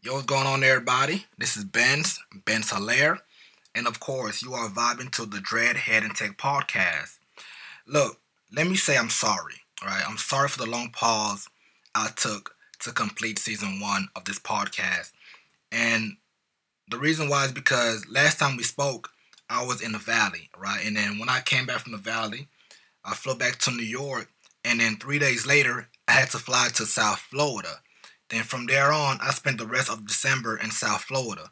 Yo, what's going on, everybody? This is Benz, Benz Hilaire, and of course, you are vibing to the Dread Head and Tech podcast. Look, let me say I'm sorry, alright? I'm sorry for the long pause I took to complete season one of this podcast. And the reason why is because last time we spoke, I was in the valley, right? And then when I came back from the valley, I flew back to New York, and then three days later, I had to fly to South Florida. Then from there on, I spent the rest of December in South Florida.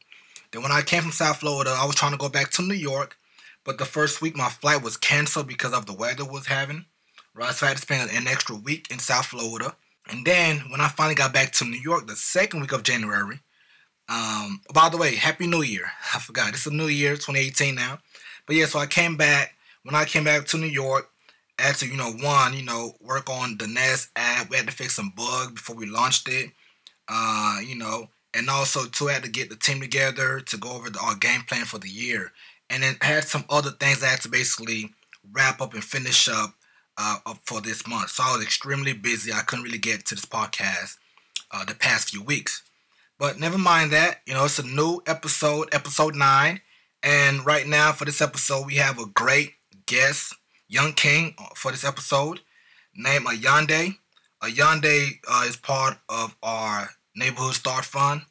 Then when I came from South Florida, I was trying to go back to New York, but the first week my flight was canceled because of the weather was having. Right, so I had to spend an extra week in South Florida. And then when I finally got back to New York, the second week of January. Um, by the way, Happy New Year! I forgot it's a New Year, 2018 now. But yeah, so I came back. When I came back to New York, I had to you know one you know work on the Nest app. We had to fix some bugs before we launched it. Uh, you know, and also two had to get the team together to go over the, our game plan for the year, and then had some other things I had to basically wrap up and finish up uh, up for this month. So I was extremely busy. I couldn't really get to this podcast uh, the past few weeks. But never mind that. You know, it's a new episode, episode nine, and right now for this episode we have a great guest, Young King, uh, for this episode, named Ayende. Ayende uh, is part of our neighborhood start fund.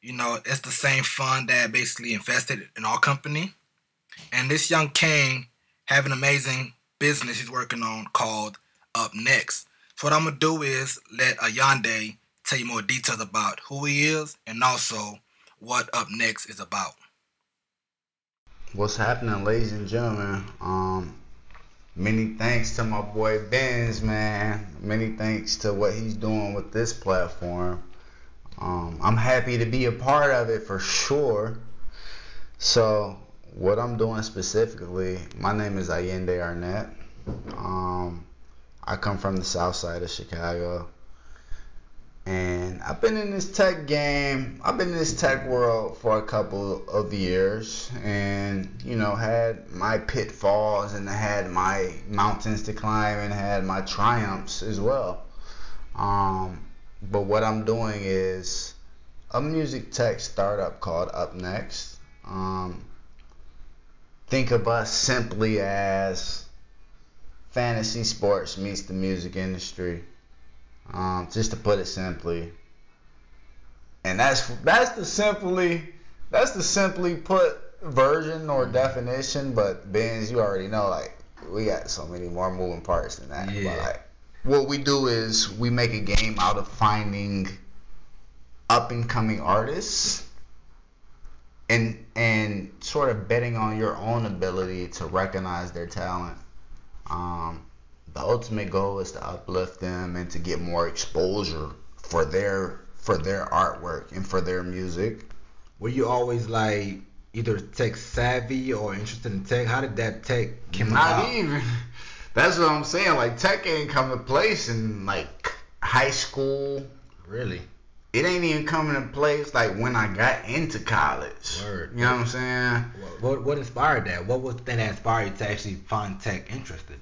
You know, it's the same fund that basically invested in our company. And this young king have an amazing business he's working on called Up Next. So what I'm gonna do is let Ayende tell you more details about who he is and also what Up Next is about. What's happening, ladies and gentlemen? Um, many thanks to my boy Benz, man. Many thanks to what he's doing with this platform. Um, I'm happy to be a part of it for sure. So, what I'm doing specifically, my name is Ayende Arnett. Um, I come from the south side of Chicago. And I've been in this tech game, I've been in this tech world for a couple of years and, you know, had my pitfalls and had my mountains to climb and had my triumphs as well. Um, but what I'm doing is a music tech startup called Up Next. Um, think of us simply as fantasy sports meets the music industry. Um, just to put it simply. And that's that's the simply that's the simply put version or definition, but Benz, you already know like we got so many more moving parts than that. Yeah. But like what we do is we make a game out of finding up and coming artists and and sort of betting on your own ability to recognize their talent. Um, the ultimate goal is to uplift them and to get more exposure for their for their artwork and for their music. Were you always like either tech savvy or interested in tech? How did that tech come Not about? even. That's what I'm saying. Like tech ain't come to place in like high school. Really? It ain't even coming to place like when I got into college. Word. You know what I'm saying? What, what, what inspired that? What was the thing that inspired you to actually find tech interested?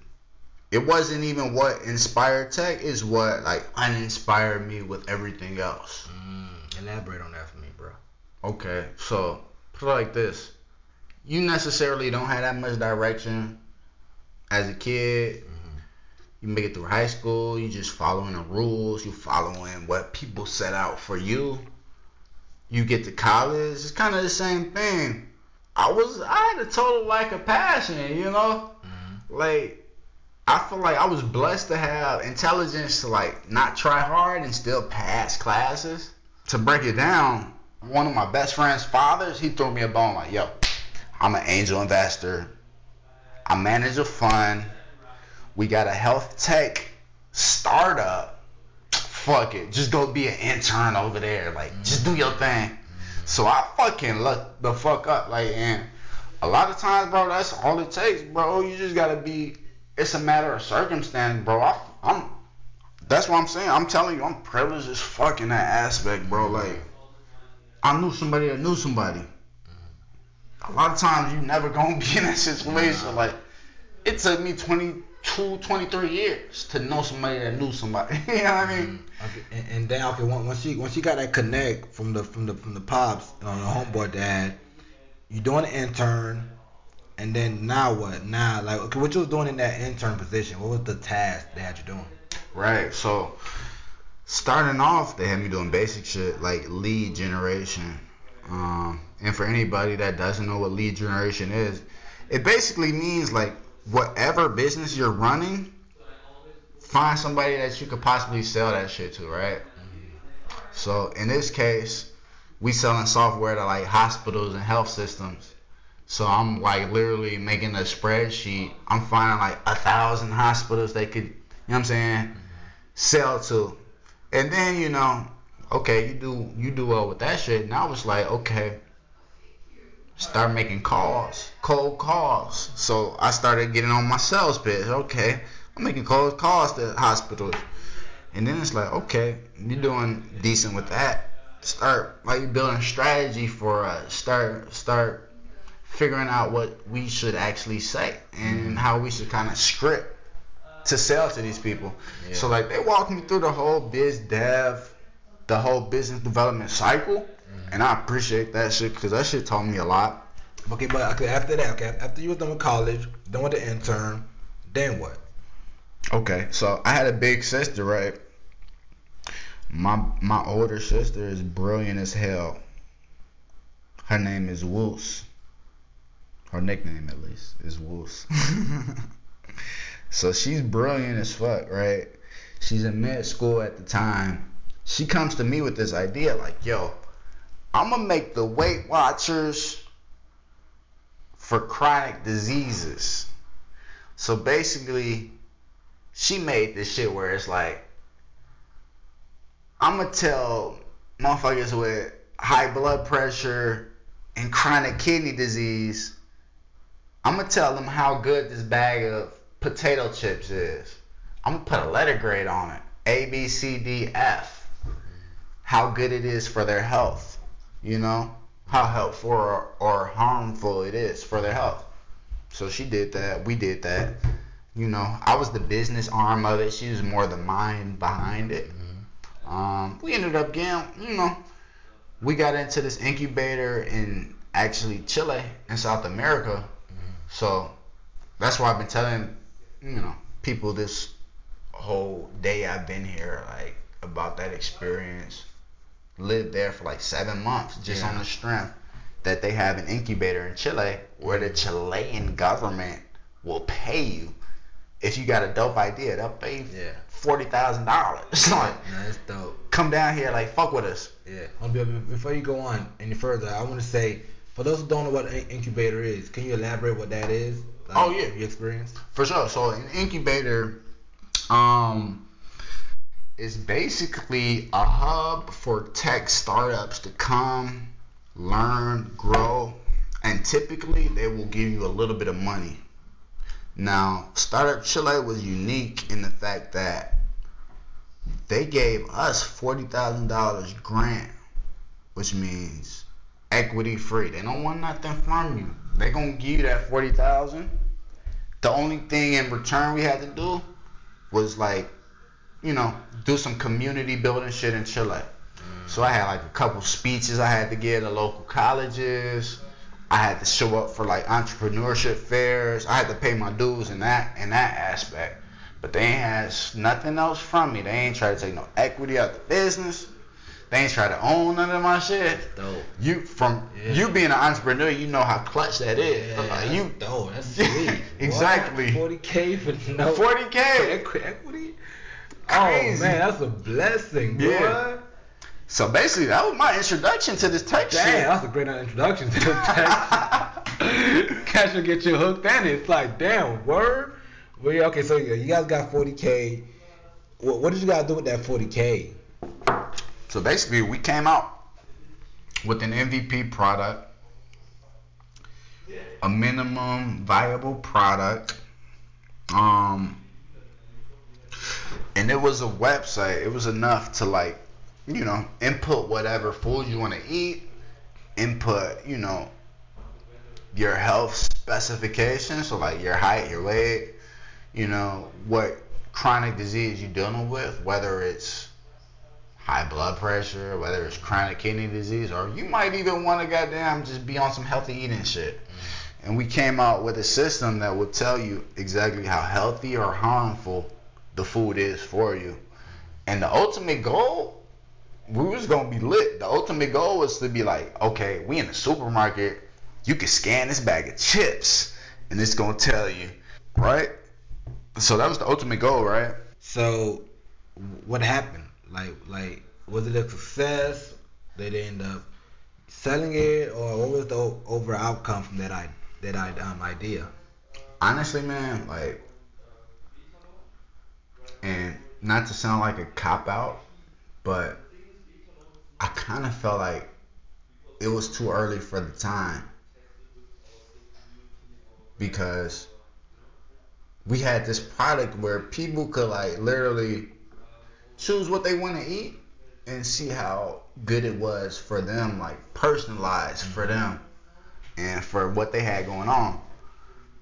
It wasn't even what inspired tech. Is what like uninspired me with everything else. Mm, elaborate on that for me, bro. Okay, so put it like this: you necessarily don't have that much direction as a kid. You make it through high school. You just following the rules. You following what people set out for you. You get to college. It's kind of the same thing. I was I had a total lack of passion. You know, mm-hmm. like I feel like I was blessed to have intelligence to like not try hard and still pass classes. To break it down, one of my best friend's fathers, he threw me a bone like, yo, I'm an angel investor. I manage a fund. We got a health tech startup. Fuck it. Just go be an intern over there. Like, just do your thing. So I fucking looked the fuck up. Like, and a lot of times, bro, that's all it takes, bro. You just gotta be. It's a matter of circumstance, bro. I, I'm. That's what I'm saying. I'm telling you, I'm privileged as fuck in that aspect, bro. Like, I knew somebody that knew somebody. A lot of times, you never gonna be in that situation. Like, it took me 20, two, 23 years to know somebody that knew somebody. you know what I mean? Mm. Okay, and, and then okay, once you once you got that connect from the from the from the pops on the homeboy dad, you doing an intern, and then now what? Now like okay, what you was doing in that intern position? What was the task they had you doing? Right. So starting off, they had me doing basic shit like lead generation. Um, and for anybody that doesn't know what lead generation is, it basically means like whatever business you're running, find somebody that you could possibly sell that shit to, right? So in this case, we selling software to like hospitals and health systems. So I'm like literally making a spreadsheet. I'm finding like a thousand hospitals they could, you know what I'm saying, sell to. And then, you know, okay, you do you do well with that shit. And I was like, okay, start making calls, cold calls. So I started getting on my sales pitch. Okay, I'm making cold calls to hospitals, and then it's like, okay, you're doing decent with that. Start like building strategy for us. Start start figuring out what we should actually say and mm-hmm. how we should kind of script to sell to these people. Yeah. So like they walked me through the whole biz dev, the whole business development cycle, mm-hmm. and I appreciate that shit because that shit taught me a lot. Okay, but okay, after that, okay, after you was done with college, done with the intern, then what? Okay, so I had a big sister, right? My my older sister is brilliant as hell. Her name is Woos. Her nickname, at least, is Woos. so she's brilliant as fuck, right? She's in med school at the time. She comes to me with this idea, like, yo, I'm gonna make the Weight Watchers for chronic diseases. So basically, she made this shit where it's like, I'm gonna tell motherfuckers with high blood pressure and chronic kidney disease, I'm gonna tell them how good this bag of potato chips is. I'm gonna put a letter grade on it A, B, C, D, F. How good it is for their health. You know? How helpful or, or harmful it is for their health. So she did that. We did that. You know, I was the business arm of it. She was more the mind behind it. Um, we ended up getting, you know, we got into this incubator in actually Chile in South America. So that's why I've been telling, you know, people this whole day I've been here, like about that experience. Lived there for like seven months just Yeah. on the strength that they have an incubator in Chile where the Chilean government will pay you if you got a dope idea. They'll pay you Yeah. forty thousand dollars. like, that's dope. come down here, like fuck with us. Yeah. Hold on, be- Before you go on any further, I want to say, for those who don't know what an incubator is, can you elaborate what that is? Like, Oh, yeah. Your experience. For sure. So an incubator, um, is basically a hub for tech startups to come, learn, grow, and typically they will give you a little bit of money. Now, Startup Chile was unique in the fact that they gave us forty thousand dollars grant, which means equity free. They don't want nothing from you. They gonna give you that forty thousand. The only thing in return we had to do was like, you know, do some community building shit in Chile. Mm. So I had like a couple speeches I had to give to local colleges. I had to show up for like entrepreneurship fairs. I had to pay my dues in that in that aspect. But they ain't had nothing else from me. They ain't try to take no equity out the business. They ain't try to own none of my shit. Dope. You from Yeah. you being an entrepreneur, you know how clutch that is. Yeah, Like, that's you dope. That's sweet. Exactly. Forty k for no 40K. for equi- equity. Oh man, that's a blessing, boy. Yeah. So basically, that was my introduction to this tech Damn, shit. that's a great introduction to the tech. Cash will get you hooked and It's like, damn, word. Well, yeah, okay, so yeah, you guys got 40k. What, what did you guys do with that 40k? So basically, we came out with an MVP product, a minimum viable product, um, and it was a website. It was enough to like, you know, input whatever food you want to eat, input, you know, your health specifications, so like your height, your weight, you know, what chronic disease you're dealing with, whether it's high blood pressure, whether it's chronic kidney disease, or you might even want to goddamn just be on some healthy eating shit. Mm-hmm. And we came out with a system that would tell you exactly how healthy or harmful the food is for you. And the ultimate goal, we was gonna be lit. The ultimate goal was to be like, okay, we in the supermarket, you can scan this bag of chips, and it's gonna tell you, right? So that was the ultimate goal, right? So, what happened? Like, like, was it a success? Did they end up selling it, or what was the overall outcome from that I that I um idea? honestly, man, like, and not to sound like a cop out, but I kind of felt like it was too early for the time because we had this product where people could like literally choose what they want to eat and see how good it was for them, like personalized for mm-hmm. them and for what they had going on.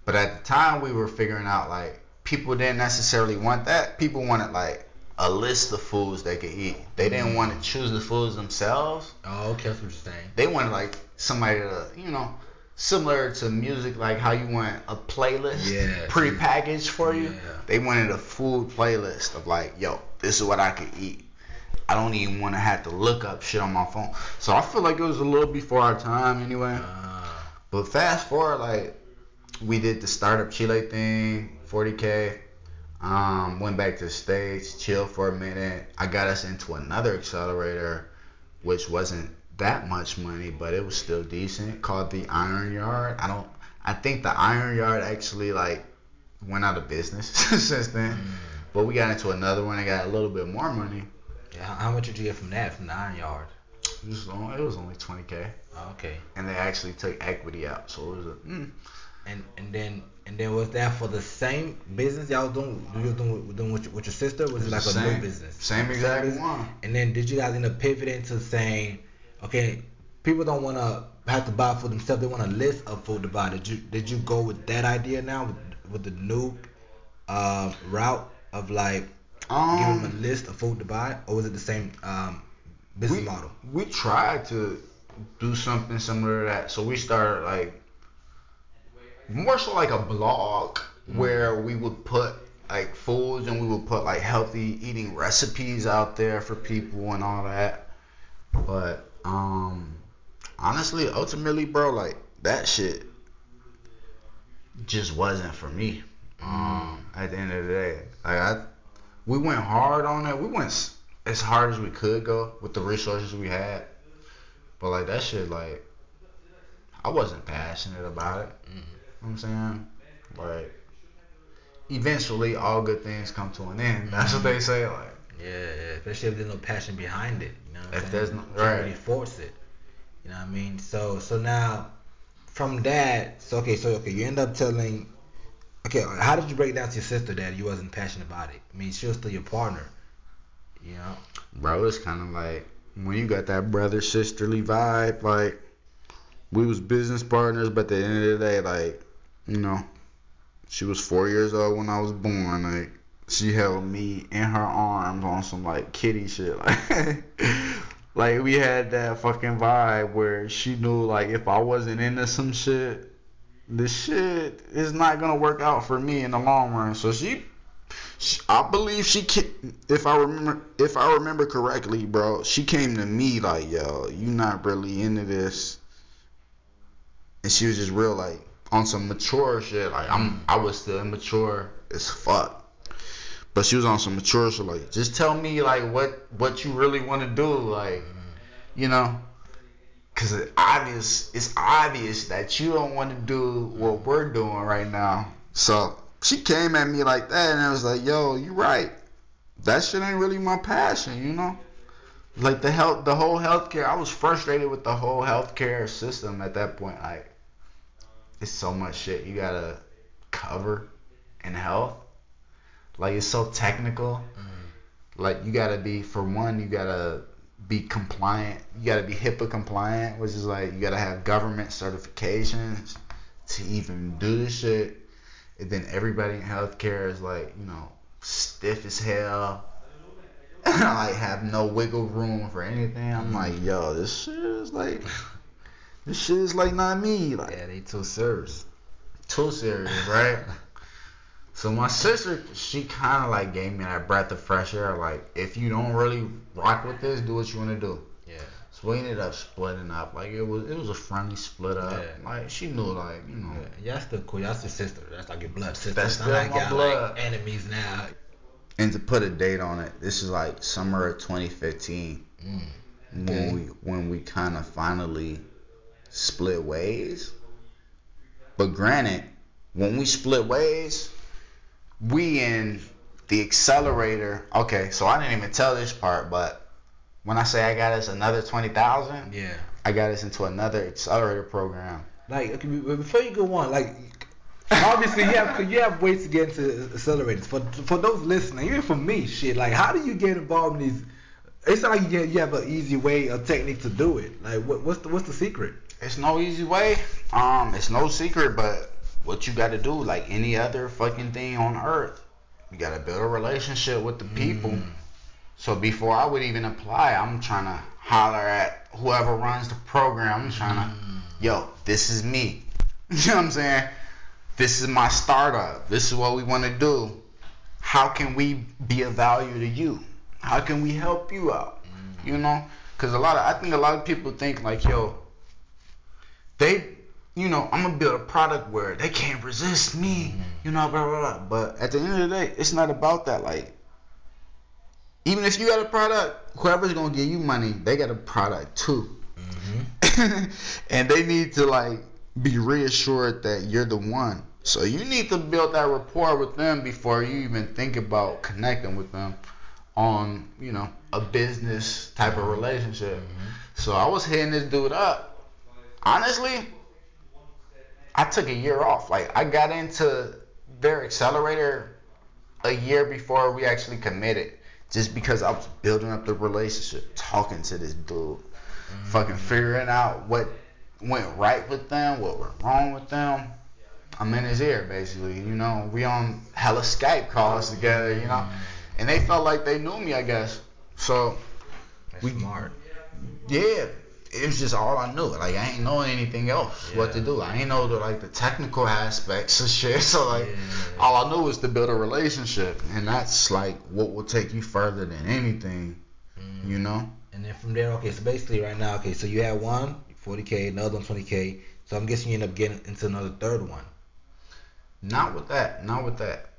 But at the time, we were figuring out like people didn't necessarily want that. People wanted like a list of foods they could eat. They didn't want to choose the foods themselves. Oh, okay, that's what you're saying. They wanted like somebody to, you know, similar to music, like how you want a playlist Yeah. pre-packaged for you. Yeah. They wanted a food playlist of like, yo, this is what I could eat. I don't even want to have to look up shit on my phone. So I feel like it was a little before our time anyway. Ah, But fast forward, like we did the startup Chile thing, 40k. Um, went back to the states, chilled for a minute. I got us into another accelerator, which wasn't that much money, but it was still decent. Called the Iron Yard. I don't. I think the Iron Yard actually like went out of business since then. But we got into another one and got a little bit more money. yeah. How, how much did you get from that from the Iron Yard? It was only, it was only 20k, Oh, okay. and they actually took equity out, so it was a. Mm, And and then and then was that for the same business y'all doing? You doing, with- doing with, your, with your sister? Was it like a same, new business? Same exact business? one. And then did you guys end up pivoting to saying, okay, people don't want to have to buy for themselves; they want a list of food to buy. Did you did you go with that idea now with with the new uh, route of like giving them a Um, list of food to buy, or was it the same um, business we, model? we tried to do something similar to that. So we started like more so like a blog where we would put like foods and we would put like healthy eating recipes out there for people and all that. But um honestly, ultimately, bro, like that shit just wasn't for me. Um, at the end of the day, like I, we went hard on it. We went as hard as we could go with the resources we had. But like that shit, like I wasn't passionate about it. You know what I'm saying? Like eventually, all good things come to an end. That's what they mm-hmm. say. Like Yeah, yeah, especially if there's no passion behind it. You know what If I'm there's saying? no- You can't right. really force it. You know what I mean? So so now from that, so okay, so okay, you end up telling okay, how did you break down to your sister that you wasn't passionate about it? I mean, she was still your partner. You know? bro, it's kind of like when you got that brother sisterly vibe. Like we was business partners, but at the end of the day, like you know, she was four years old when I was born. Like she held me in her arms on some like kitty shit. Like like we had that fucking vibe where she knew like if I wasn't into some shit, this shit is not gonna work out for me in the long run. So she Sh- I believe she if I remember if I remember correctly, bro, she came to me like, "Yo, you not really into this," and she was just real like on some mature shit. Like I'm, I was still immature as fuck, but she was on some mature shit. Like, just tell me like what what you really want to do, like, mm-hmm. you know. Cause it obvious, it's obvious that you don't want to do what we're doing right now. So she came at me like that, and I was like, "Yo, you right. That shit ain't really my passion, you know." Like the health, the whole healthcare. I was frustrated with the whole healthcare system at that point. Like, it's so much shit you gotta cover in health. Like it's so technical. Like you gotta be for one, you gotta be compliant. You gotta be HIPAA compliant, which is like you gotta have government certifications to even do this shit. and then everybody in healthcare is like, you know, stiff as hell. like have no wiggle room for anything. I'm Mm-hmm. like, yo, this shit is like, this shit is like not me. Like, Yeah, they too serious. too serious, right? So my sister, she kind of like gave me that breath of fresh air. Like, if you don't really rock with this, do what you want to do. Yeah. So we ended up splitting up. Like it was, it was a friendly split up. Yeah. Like she knew, like you know, Yeah, y'all still cool. Y'all still sister. That's like your blood sister. That's not still like my blood. like enemies now. and to put a date on it, this is like summer of 2015 Mm. when we when we kind of finally split ways. But granted, when we split ways, we in the accelerator. Okay, so I didn't even tell this part, but when I say I got us another twenty thousand, Yeah. I got us into another accelerator program. Like okay, before you go on, like obviously you have you have ways to get into accelerators. For for those listening, even for me, shit. Like how do you get involved in these? It's not like you get, you have an easy way or technique to do it. Like what, what's the what's the secret? It's no easy way. Um, it's no secret, but what you got to do, like any other fucking thing on earth, you got to build a relationship with the people. Mm. So before I would even apply, I'm trying to holler at whoever runs the program. I'm trying to, Mm. yo, this is me. You know what I'm saying? This is my startup. This is what we want to do. How can we be of value to you? How can we help you out? You know, because a lot of I think a lot of people think like, yo, they, you know, I'm gonna build a product where they can't resist me. You know, blah blah blah. But at the end of the day, it's not about that. Like, even if you got a product, whoever's gonna give you money, they got a product too. Mm-hmm. and they need to like be reassured that you're the one. So you need to build that rapport with them before you even think about connecting with them on, you know, a business type of relationship. So I was hitting this dude up. Honestly, I took a year off. Like I got into their accelerator a year before we actually committed. Just because I was building up the relationship, talking to this dude, fucking mm-hmm. figuring out what went right with them, what went wrong with them. I'm in his ear, basically. You know, we on hella Skype calls together, you know, mm-hmm. and they felt like they knew me, I guess. So That's We- smart. yeah, it was just all I knew. Like I ain't know anything else what to do. I ain't know the like the technical aspects of shit. So like Yeah. all I knew was to build a relationship, and that's like what will take you further than anything. Mm. You know. And then from there, okay, so basically right now, okay, so you had one, 40K, another one, 20K. So I'm guessing you end up getting into another third one. Not with that. Not with that.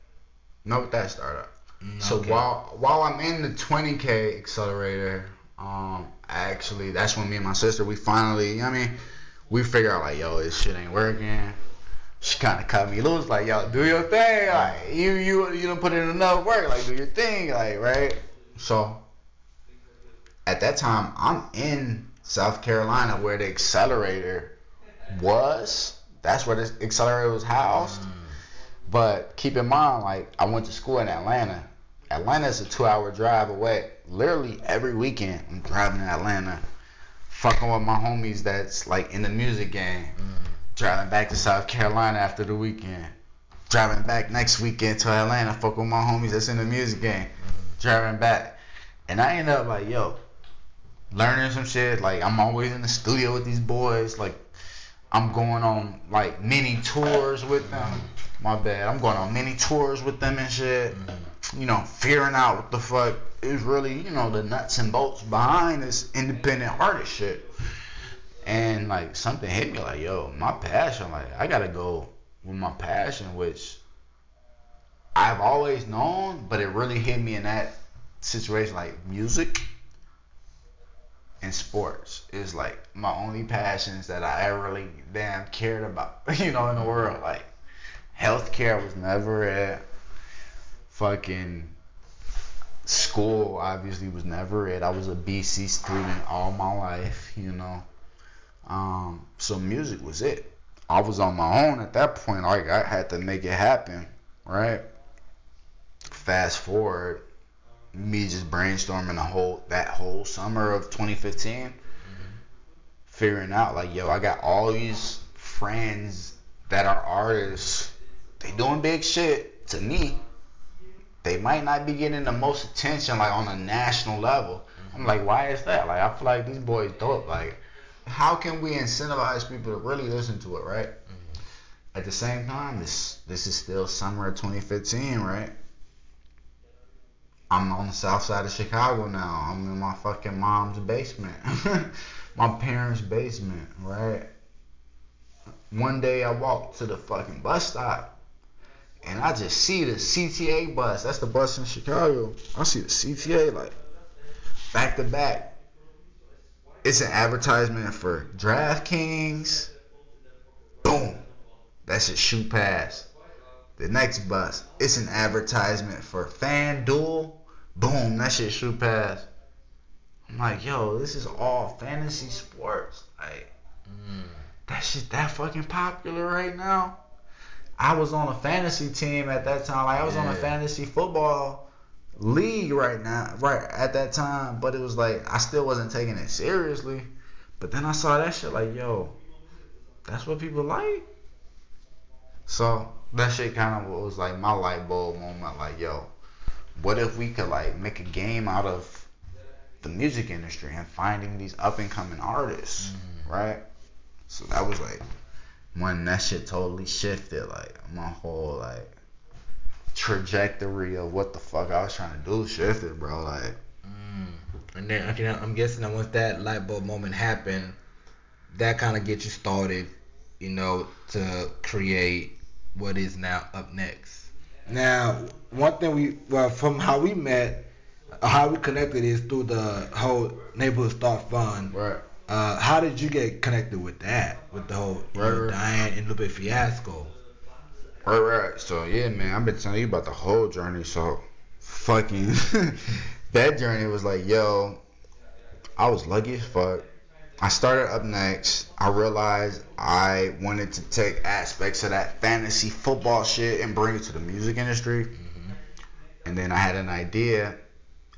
Not with that startup. Mm, So okay. while while I'm in the 20k accelerator, um, actually that's when me and my sister we finally, you know what I mean, we figure out like, yo, this shit ain't working. She kind of cut me loose, like, yo, do your thing, like you you you don't put in enough work, like do your thing, like right. So at that time, I'm in South Carolina where the accelerator was. That's where the accelerator was housed. Mm. But keep in mind, like I went to school in Atlanta. Atlanta's a two-hour drive away. Literally every weekend, I'm driving to Atlanta, fucking with my homies that's like in the music game. Mm. Driving back to South Carolina after the weekend. Driving back next weekend to Atlanta, fuck with my homies that's in the music game. Mm. Driving back, and I end up like, yo, learning some shit. Like I'm always in the studio with these boys. Like I'm going on like mini tours with them. My bad. I'm going on mini tours with them and shit. Mm. You know, figuring out what the fuck is really, you know, the nuts and bolts behind this independent artist shit. And like something hit me like, yo, my passion, like I gotta go with my passion, which I've always known, but it really hit me in that situation, like music and sports is like my only passions that I ever really damn cared about, you know, in the world. Like healthcare was never it. Fucking school obviously was never it. I was a BC student all my life, you know. Um, so music was it. I was on my own at that point. Like I had to make it happen, right? Fast forward, me just brainstorming the whole that whole summer of 2015, figuring out like, yo, I got all these friends that are artists. they doing big shit. To me, they might not be getting the most attention like on a national level. Mm-hmm. I'm like, why is that? Like, I feel like these boys dope. Like, how can we incentivize people to really listen to it, right? Mm-hmm. At the same time, this this is still summer of 2015, right? I'm on the south side of Chicago now. I'm in my fucking mom's basement, my parents' basement, right? One day I walked to the fucking bus stop and I just see the CTA bus. That's the bus in Chicago. I see the CTA like back to back. It's an advertisement for DraftKings. Boom. That shit shoot past. The next bus, it's an advertisement for FanDuel. Boom, that shit shoot past. I'm like, yo, this is all fantasy sports. Like, mm. that shit that fucking popular right now. I was on a fantasy team at that time. Like I was yeah. on a fantasy football league right now, right at that time. But it was like I still wasn't taking it seriously. But then I saw that shit like, yo, that's what people like. So that shit kind of was like my light bulb moment. Like, yo, what if we could like make a game out of the music industry and finding these up and coming artists, mm-hmm. right? So that was like when that shit totally shifted, like my whole like trajectory of what the fuck I was trying to do shifted, bro. Like, mm. and then okay, I'm guessing that once that light bulb moment happened, that kind of gets you started, you know, to create what is now up next. Now, one thing we well from how we met, how we connected is through the whole neighborhood start fund. Right. Uh, how did you get connected with that? With the whole right, know, right. Di-Ann and Lupe fiasco? Right, right. So yeah, man, I've been telling you about the whole journey. So fucking that journey was like, yo, I was lucky as fuck. I started up next. I realized I wanted to take aspects of that fantasy football shit and bring it to the music industry. Mm-hmm. And then I had an idea.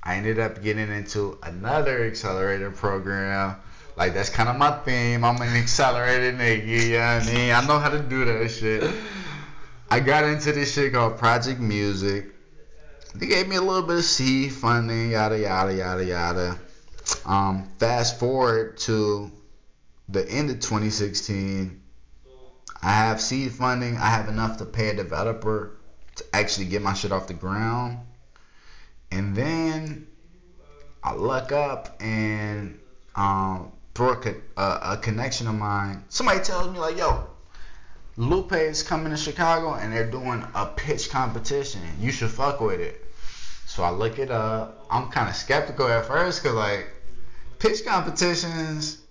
I ended up getting into another accelerator program like that's kind of my theme. I'm an accelerated nigga. You know I mean? I know how to do that shit. I got into this shit called Project Music. They gave me a little bit of seed funding, yada yada yada yada. Um, fast forward to the end of 2016. I have seed funding. I have enough to pay a developer to actually get my shit off the ground. And then I look up and um, through a, a, a connection of mine, somebody tells me like, "Yo, Lupe is coming to Chicago and they're doing a pitch competition. You should fuck with it." So I look it up. I'm kind of skeptical at first because like pitch competitions,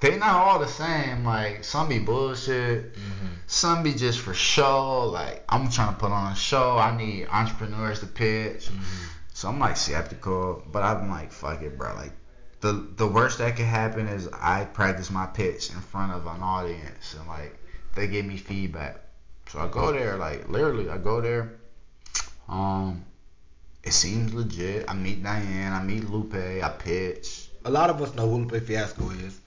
they not all the same. Like some be bullshit, mm-hmm. some be just for show. Like I'm trying to put on a show. I need entrepreneurs to pitch. Mm-hmm. So I'm like skeptical, but I'm like, fuck it, bro. Like the the worst that could happen is I practice my pitch in front of an audience and like they give me feedback. So I go there, like literally, I go there. Um, it seems legit. I meet Di-Ann, I meet Lupe, I pitch. A lot of us know who Lupe Fiasco is,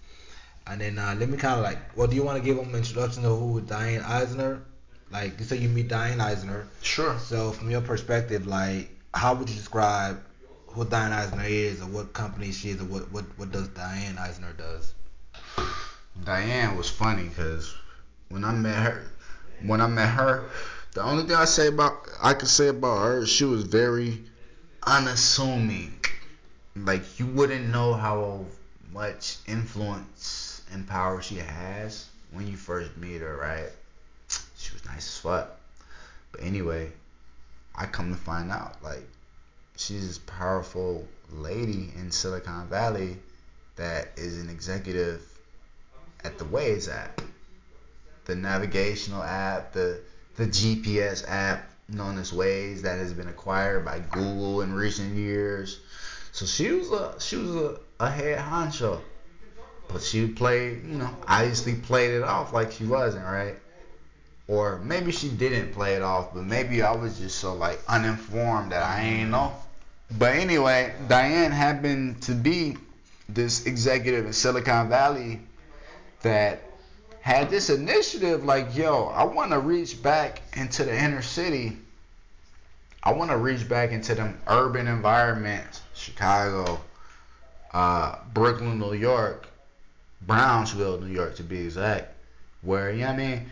and then uh, let me kind of like, well, do you want to give them an introduction to who Di-Ann Eisnor? Like you say, you meet Di-Ann Eisnor. Sure. So from your perspective, like, how would you describe who Di-Ann Eisnor is or what company she is or what, what, what does Di-Ann Eisnor does? Di-Ann was funny because when I met her, when I met her, the only thing I say about I could say about her, she was very unassuming. Like you wouldn't know how much influence and power she has when you first meet her, right? She was nice as fuck. But anyway, I come to find out, like she's this powerful lady in Silicon Valley that is an executive at the Waze app, the navigational app, the the GPS app known as Waze that has been acquired by Google in recent years. So she was a she was a, a head honcho, but she played you know obviously played it off like she wasn't right, or maybe she didn't play it off, but maybe I was just so like uninformed that I ain't know. But anyway, Di-Ann happened to be this executive in Silicon Valley that had this initiative like, yo, I want to reach back into the inner city. I want to reach back into them urban environments, Chicago, uh, Brooklyn, New York, Brownsville, New York to be exact, where you know what I mean.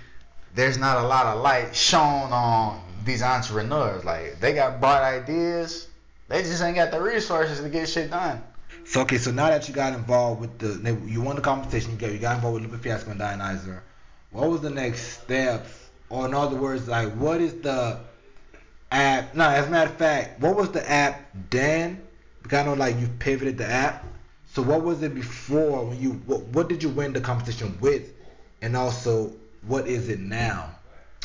There's not a lot of light shown on these entrepreneurs. Like they got bright ideas, they just ain't got the resources to get shit done. So okay, so now that you got involved with the, you won the competition, you got you got involved with Lupe Fiasco and Di-Ann Eisnor. What was the next steps, or in other words, like what is the app? No, as a matter of fact, what was the app then? Because I know like you pivoted the app. So what was it before when you what, what did you win the competition with, and also what is it now?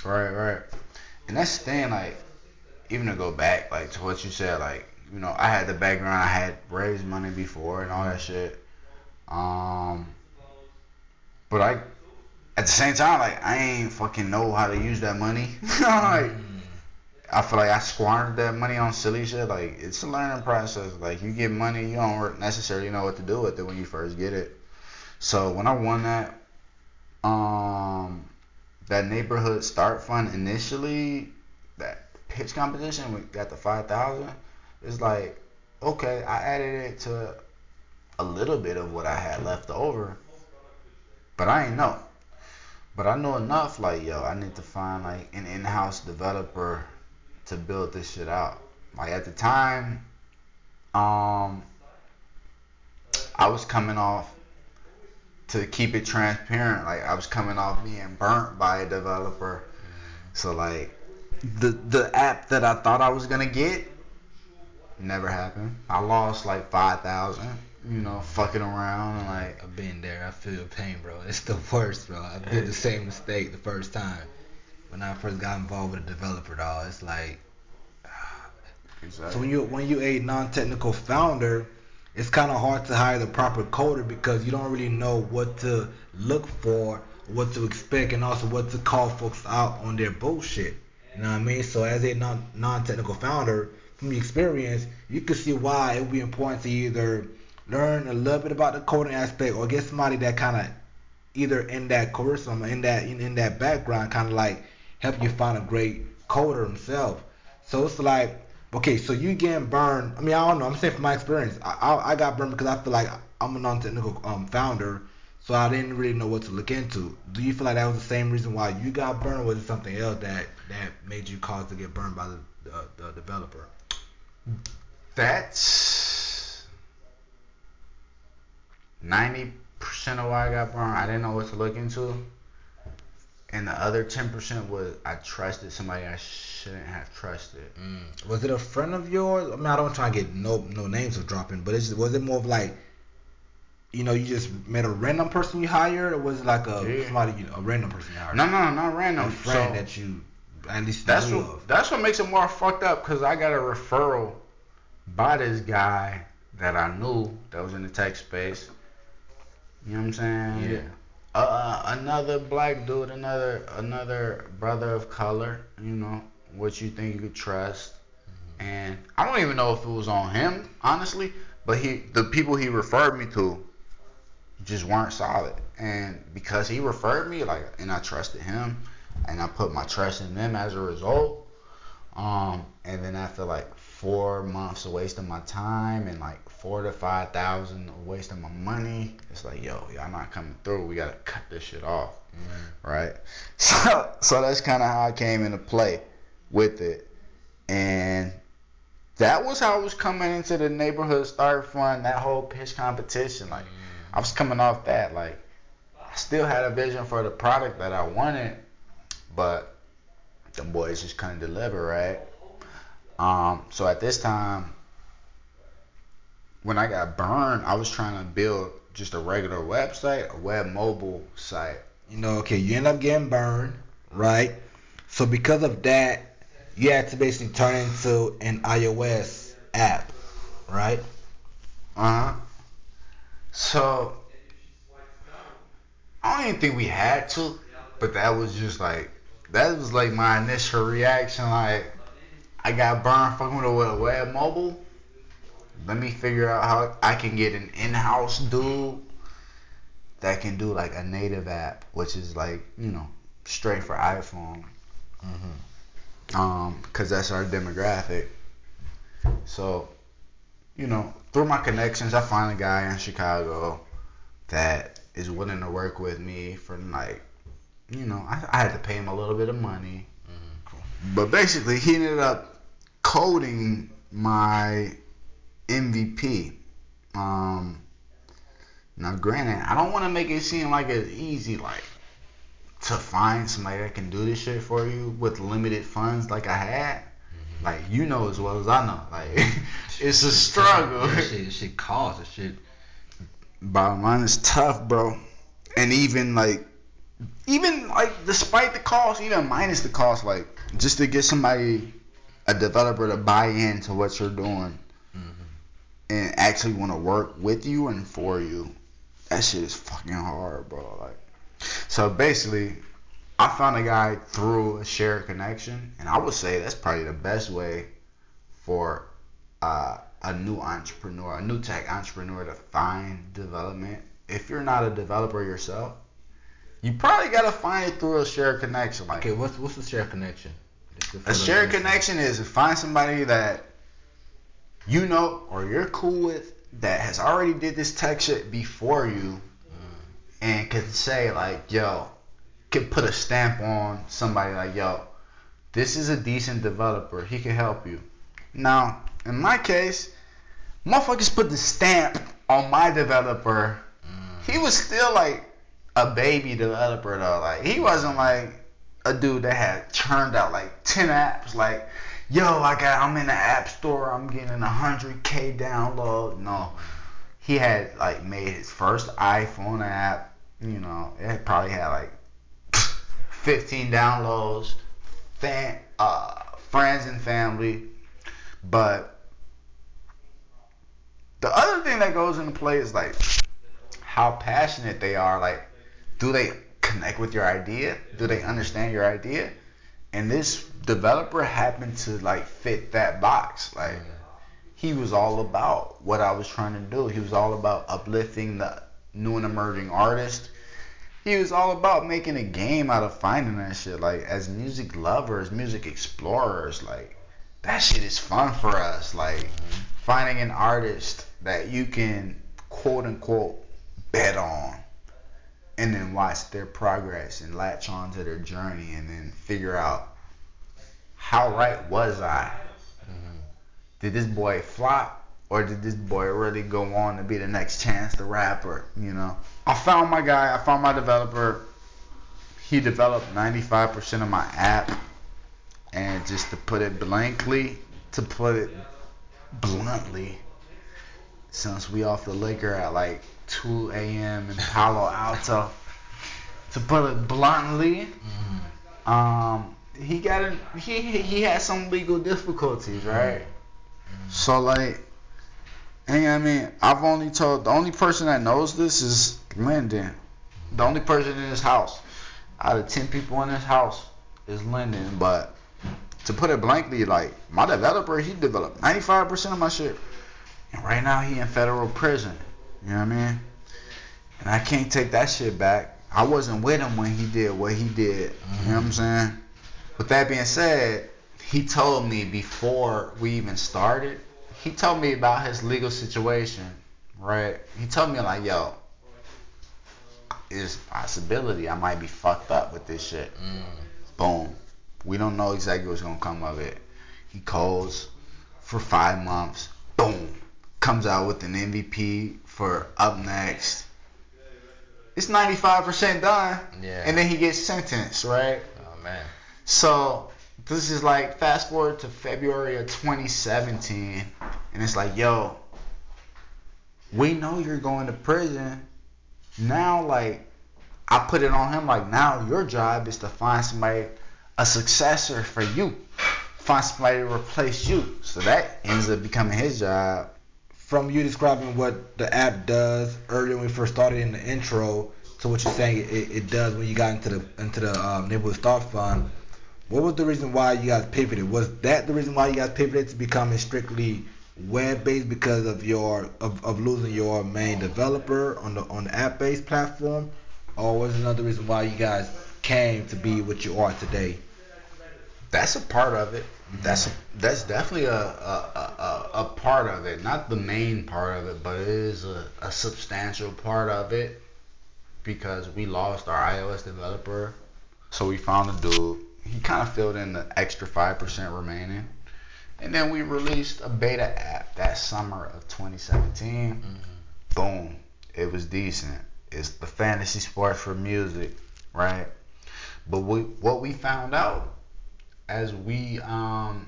Right, right. And that's the thing, like even to go back like to what you said, like you know, I had the background, I had raised money before and all that shit. Um, but I, at the same time, like I ain't fucking know how to use that money. like, I feel like I squandered that money on silly shit. Like it's a learning process. Like you get money, you don't necessarily know what to do with it when you first get it. So when I won that, um, that neighborhood start fund initially, that pitch competition, we got the five thousand it's like, okay, I added it to a little bit of what I had left over, but I ain't know. But I know enough, like, yo, I need to find like an in-house developer to build this shit out. Like at the time, um, I was coming off to keep it transparent. Like I was coming off being burnt by a developer. So like the the app that I thought I was gonna get Never happened. I lost like five thousand. You know, fucking around and like. I've been there. I feel pain, bro. It's the worst, bro. I did the same mistake the first time when I first got involved with a developer, dog. It's like. Exactly. So when you when you a non-technical founder, it's kind of hard to hire the proper coder because you don't really know what to look for, what to expect, and also what to call folks out on their bullshit. You know what I mean? So as a non non-technical founder, from the experience, you can see why it would be important to either learn a little bit about the coding aspect or get somebody that kind of either in that curriculum, in that in, in that background, kind of like help you find a great coder himself. So it's like, okay, so you getting burned. I mean, I don't know. I'm saying from my experience, I, I, I got burned because I feel like I'm a non-technical um, founder, so I didn't really know what to look into. Do you feel like that was the same reason why you got burned, or was it something else that that made you cause to get burned by the, the, the developer? That's ninety percent of why I got burned. I didn't know what to look into, and the other ten percent was I trusted somebody I shouldn't have trusted. Mm. Was it a friend of yours? I mean, I don't try to get no no names of dropping, but it's was it more of like, you know, you just met a random person you hired, or was it like a yeah. somebody you know, a random person you hired? No, no, not random. A friend so, that you at least that's what of. that's what makes it more fucked up because I got a referral by this guy that I knew that was in the tech space. You know what I'm saying? Yeah. Uh, uh, another black dude, another another brother of color. You know what you think you could trust, mm-hmm. and I don't even know if it was on him, honestly. But he, the people he referred me to, just weren't solid, and because he referred me, like, and I trusted him, and I put my trust in them as a result. Um, and then after like four months of wasting my time and like four to five thousand of wasting my money. It's like, yo, y'all not coming through. We gotta cut this shit off, mm-hmm. right? So, so that's kind of how I came into play with it, and that was how I was coming into the neighborhood start fund. That whole pitch competition, like mm-hmm. I was coming off that, like I still had a vision for the product that I wanted, but them boys just couldn't deliver, right? Um, so at this time, when I got burned, I was trying to build just a regular website, a web mobile site. You know, okay, you end up getting burned, right? So because of that, you had to basically turn into an iOS app, right? Uh huh. So I don't even think we had to, but that was just like that was like my initial reaction, like I got burned fucking with a web mobile. Let me figure out how I can get an in-house dude that can do like a native app, which is like you know straight for iPhone. Mm-hmm. Um, cause that's our demographic. So, you know, through my connections, I find a guy in Chicago that is willing to work with me for like, you know, I, I had to pay him a little bit of money, mm-hmm. but basically he ended up coding my MVP. Um, now, granted, I don't want to make it seem like it's easy, like to find somebody that can do this shit for you with limited funds, like I had. Mm-hmm. Like you know as well as I know, like it's a struggle. This shit, shit costs. This shit. Bottom line is tough, bro. And even like, even like, despite the cost, even minus the cost, like just to get somebody, a developer to buy into what you're doing, mm-hmm. and actually want to work with you and for you that shit is fucking hard, bro. Like, so basically, I found a guy through a shared connection, and I would say that's probably the best way for uh, a new entrepreneur, a new tech entrepreneur to find development. If you're not a developer yourself, you probably gotta find it through a shared connection. Like, okay, what's what's the shared connection? A shared connection is to find somebody that you know or you're cool with that has already did this tech shit before you mm. and can say like, yo, can put a stamp on somebody like, yo, this is a decent developer. He can help you. Now, in my case, motherfuckers put the stamp on my developer. Mm. He was still like a baby developer though. Like he wasn't like a dude that had churned out like ten apps. Like yo, I got, I'm in the app store, I'm getting a hundred k download. No, he had like made his first iPhone app. You know, it probably had like 15 downloads, fan, uh, friends and family. But the other thing that goes into play is like how passionate they are. Like, do they connect with your idea? Do they understand your idea? And this developer happened to like fit that box. Like he was all about what I was trying to do. He was all about uplifting the new and emerging artist. He was all about making a game out of finding that shit. Like as music lovers, music explorers, like that shit is fun for us. Like finding an artist that you can quote unquote bet on and then watch their progress and latch on to their journey and then figure out how right was I? Mm-hmm. Did this boy flop or did this boy really go on to be the next Chance the Rapper? You know, I found my guy. I found my developer. He developed 95% of my app, and just to put it blankly, to put it bluntly, since we off the liquor at like 2 a.m. in Palo Alto, to put it bluntly, mm-hmm. um, he got a, he he had some legal difficulties, right? Mm-hmm. So like, and I mean, I've only told the only person that knows this is Lyndon. The only person in his house, out of ten people in his house, is Lyndon. But to put it blankly, like my developer, he developed ninety five percent of my shit, and right now he in federal prison. You know what I mean? And I can't take that shit back. I wasn't with him when he did what he did. Mm-hmm. You know what I'm saying? With that being said, he told me before we even started, he told me about his legal situation, right? He told me like, yo, there's possibility I might be fucked up with this shit. Mm. Boom. We don't know exactly what's gonna come of it. He calls for five months. Boom. Comes out with an MVP for up next. It's 95% done. Yeah. And then he gets sentenced, right? Oh man. So this is like fast forward to February of 2017, and it's like, yo, we know you're going to prison. Now, like, I put it on him, like, now your job is to find somebody, a successor for you. Find somebody to replace you. So that ends up becoming his job. From you describing what the app does earlier when we first started in the intro to what you're saying it, it does when you got into the into the um, neighborhood start fund what was the reason why you guys pivoted? Was that the reason why you guys pivoted to becoming strictly web based because of your of, of losing your main developer on the on the app based platform, or was another reason why you guys came to be what you are today? That's a part of it. That's a, that's definitely a, a, a, a part of it. Not the main part of it, but it is a, a substantial part of it because we lost our iOS developer. So we found a dude. He kind of filled in the extra 5% remaining. And then we released a beta app that summer of 2017. Mm-hmm. Boom. It was decent. It's the fantasy sports for music, right? But we, what we found out as we um,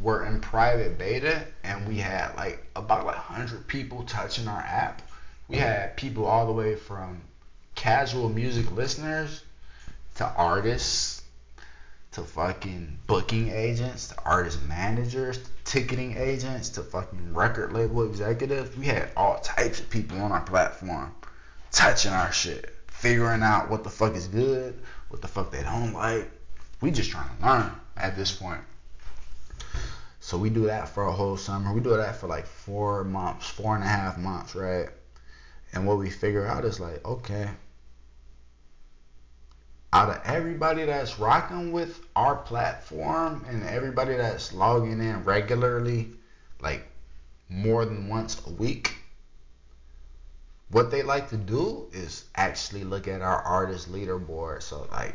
were in private beta and we had like about like 100 people touching our app, we had people all the way from casual music listeners to artists to fucking booking agents to artist managers to ticketing agents to fucking record label executives. We had all types of people on our platform touching our shit, figuring out what the fuck is good, what the fuck they don't like. We just trying to learn at this point. So we do that for a whole summer. We do that for like four months, four and a half months, right? And what we figure out is like, okay, out of everybody that's rocking with our platform and everybody that's logging in regularly, like more than once a week, what they like to do is actually look at our artist leaderboard. So like,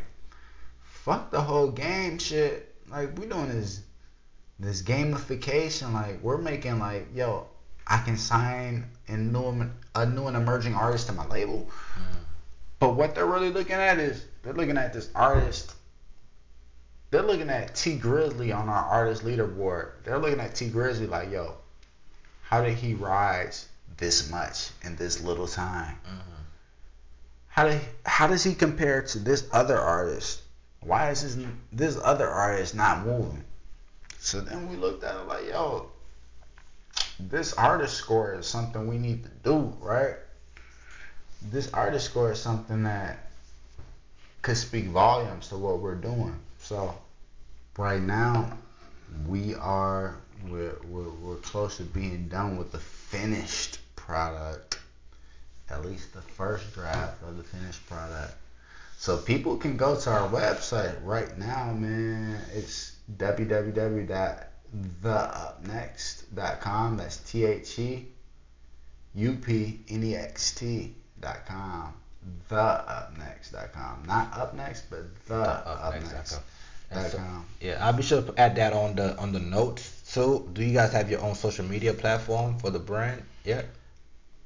fuck the whole game shit. Like we doing this this gamification. Like we're making like yo, I can sign a new a new and emerging artist to my label. Mm. But what they're really looking at is they're looking at this artist. They're looking at Tee Grizzley on our artist leaderboard. They're looking at Tee Grizzley like, yo, how did he rise this much in this little time? Mm-hmm. How did how does he compare to this other artist? Why is this this other artist not moving? So then we looked at it like, yo, this artist score is something we need to do, right? This artist score is something that could speak volumes to what we're doing. So right now we are we're, we're, we're close to being done with the finished product at least the first draft of the finished product so people can go to our website right now man it's www.theupnext.com that's t-h-e-u-p-n-e-x-t.com theupnext.com. Not up next, but the, up, next. So, yeah, I'll be sure to add that on the on the notes. So, do you guys have your own social media platform for the brand Yeah.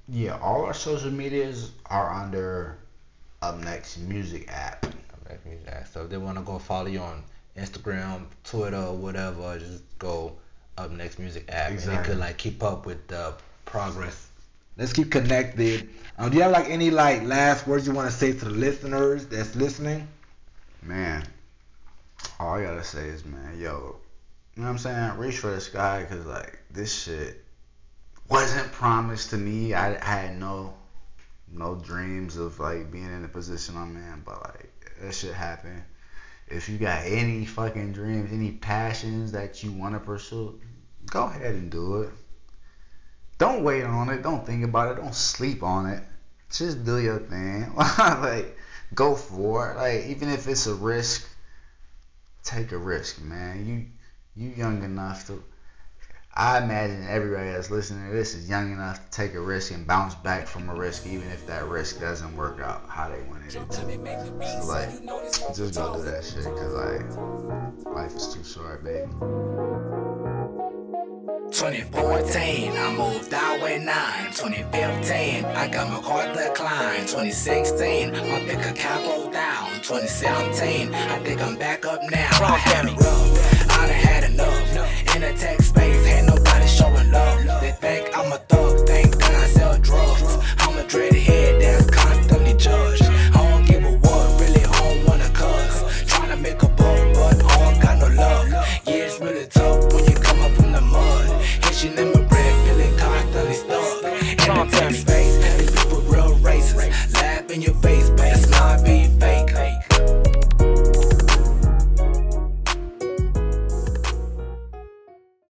Yeah, all our social medias are under Up Next Music app. Up Next Music app. So if they want to go follow you on Instagram, Twitter, whatever, just go Up Next Music app, exactly. and they could like keep up with the progress Let's keep connected. Um, do you have like any like last words you want to say to the listeners that's listening? Man, all I gotta say is, man, yo, you know what I'm saying? Reach for the sky, cause like this shit wasn't promised to me. I, I had no no dreams of like being in the position I'm in, but like that should happen. If you got any fucking dreams, any passions that you want to pursue, go ahead and do it. Don't wait on it. Don't think about it. Don't sleep on it. Just do your thing. like, go for it. Like, even if it's a risk, take a risk, man. You you young enough to. I imagine everybody that's listening to this is young enough to take a risk and bounce back from a risk, even if that risk doesn't work out how they wanted it to. So, like, just go do that shit, cause like, life is too short, baby. 2014, I moved out with 9. 2015, I got my car declined. 2016, my pick a capo down. 2017, I think I'm back up now. I had enough in a rough I'm a thug, thank God I sell drugs. I'm a dreadhead that's constantly judged.